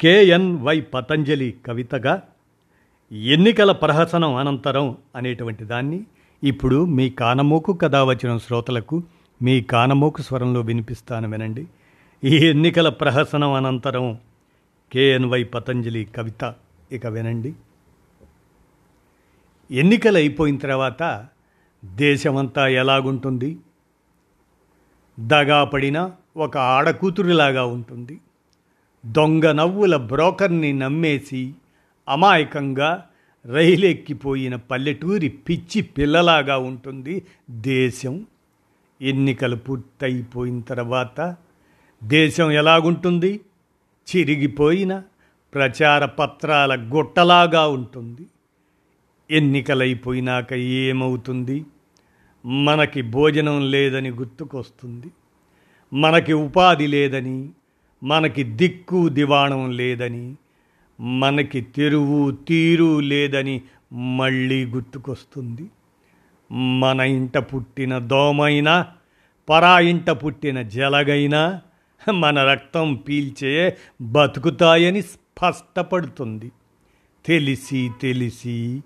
KNY Patanjali కవితగా ఎన్నికల ప్రహసనం అనంతరం అనేటువంటి దాన్ని ఇప్పుడు మీ కానమోకు కథ వచ్చిన శ్రోతలకు మీ కానమోకు స్వరంలో వినిపిస్తాను వినండి. ఈ ఎన్నికల ప్రహసనం అనంతరం కేఎన్వై పతంజలి కవిత ఇక వినండి. ఎన్నికలు అయిపోయిన తర్వాత దేశమంతా ఎలాగుంటుంది? దగాపడిన ఒక ఆడకూతురిలాగా ఉంటుంది. దొంగ నవ్వుల బ్రోకర్ని నమ్మేసి అమాయకంగా రైలెక్కిపోయిన పల్లెటూరి పిచ్చి పిల్లలాగా ఉంటుంది దేశం. ఎన్నికలు పూర్తయిపోయిన తర్వాత దేశం ఎలాగుంటుంది? చిరిగిపోయిన ప్రచార పత్రాల గుట్టలాగా ఉంటుంది. ఎన్నికలైపోయినాక ఏమవుతుంది? మనకి భోజనం లేదని గుర్తుకొస్తుంది. మనకి ఉపాధి లేదని మనకి దిక్కు దివాణం లేదని మనకి తెరువు తీరు లేదని మళ్ళీ గుర్తుకొస్తుంది. మన ఇంట పుట్టిన దోమైనా పరా ఇంట పుట్టిన జలగైనా మన రక్తం పీల్చే బతుకుతాయని స్పష్టపడుతుంది. తెలిసి తెలిసి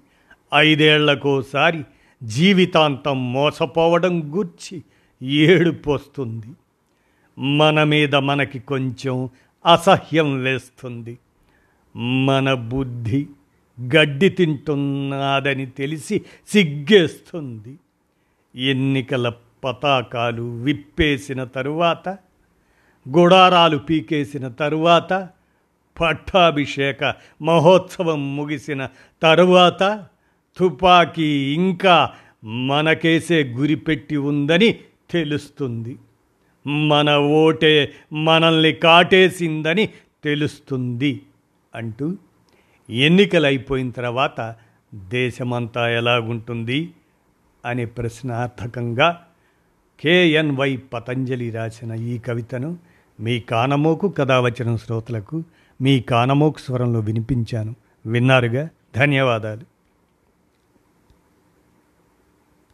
ఐదేళ్ళకోసారి జీవితాంతం మోసపోవడం గుర్చి ఏడుపోస్తుంది మన మీద మనకి కొంచెం అసహ్యం వేస్తుంది మన బుద్ధి గడ్డి తింటున్నాదని తెలిసి సిగ్గేస్తుంది. ఎన్నికల పతాకాలు విప్పేసిన తరువాత గుడారాలు పీకేసిన తరువాత పట్టాభిషేక మహోత్సవం ముగిసిన తరువాత తుపాకీ ఇంకా మనకేసే గురిపెట్టి ఉందని తెలుస్తుంది. మన ఓటే మనల్ని కాటేసిందని తెలుస్తుంది అంటూ ఎన్నికలు అయిపోయిన తర్వాత దేశమంతా ఎలాగుంటుంది అనే ప్రశ్నార్థకంగా కేఎన్వై పతంజలి రాసిన ఈ కవితను మీ కానమోకు కథ వచ్చిన శ్రోతలకు మీ కానమోకు స్వరంలో వినిపించాను. విన్నారుగా? ధన్యవాదాలు.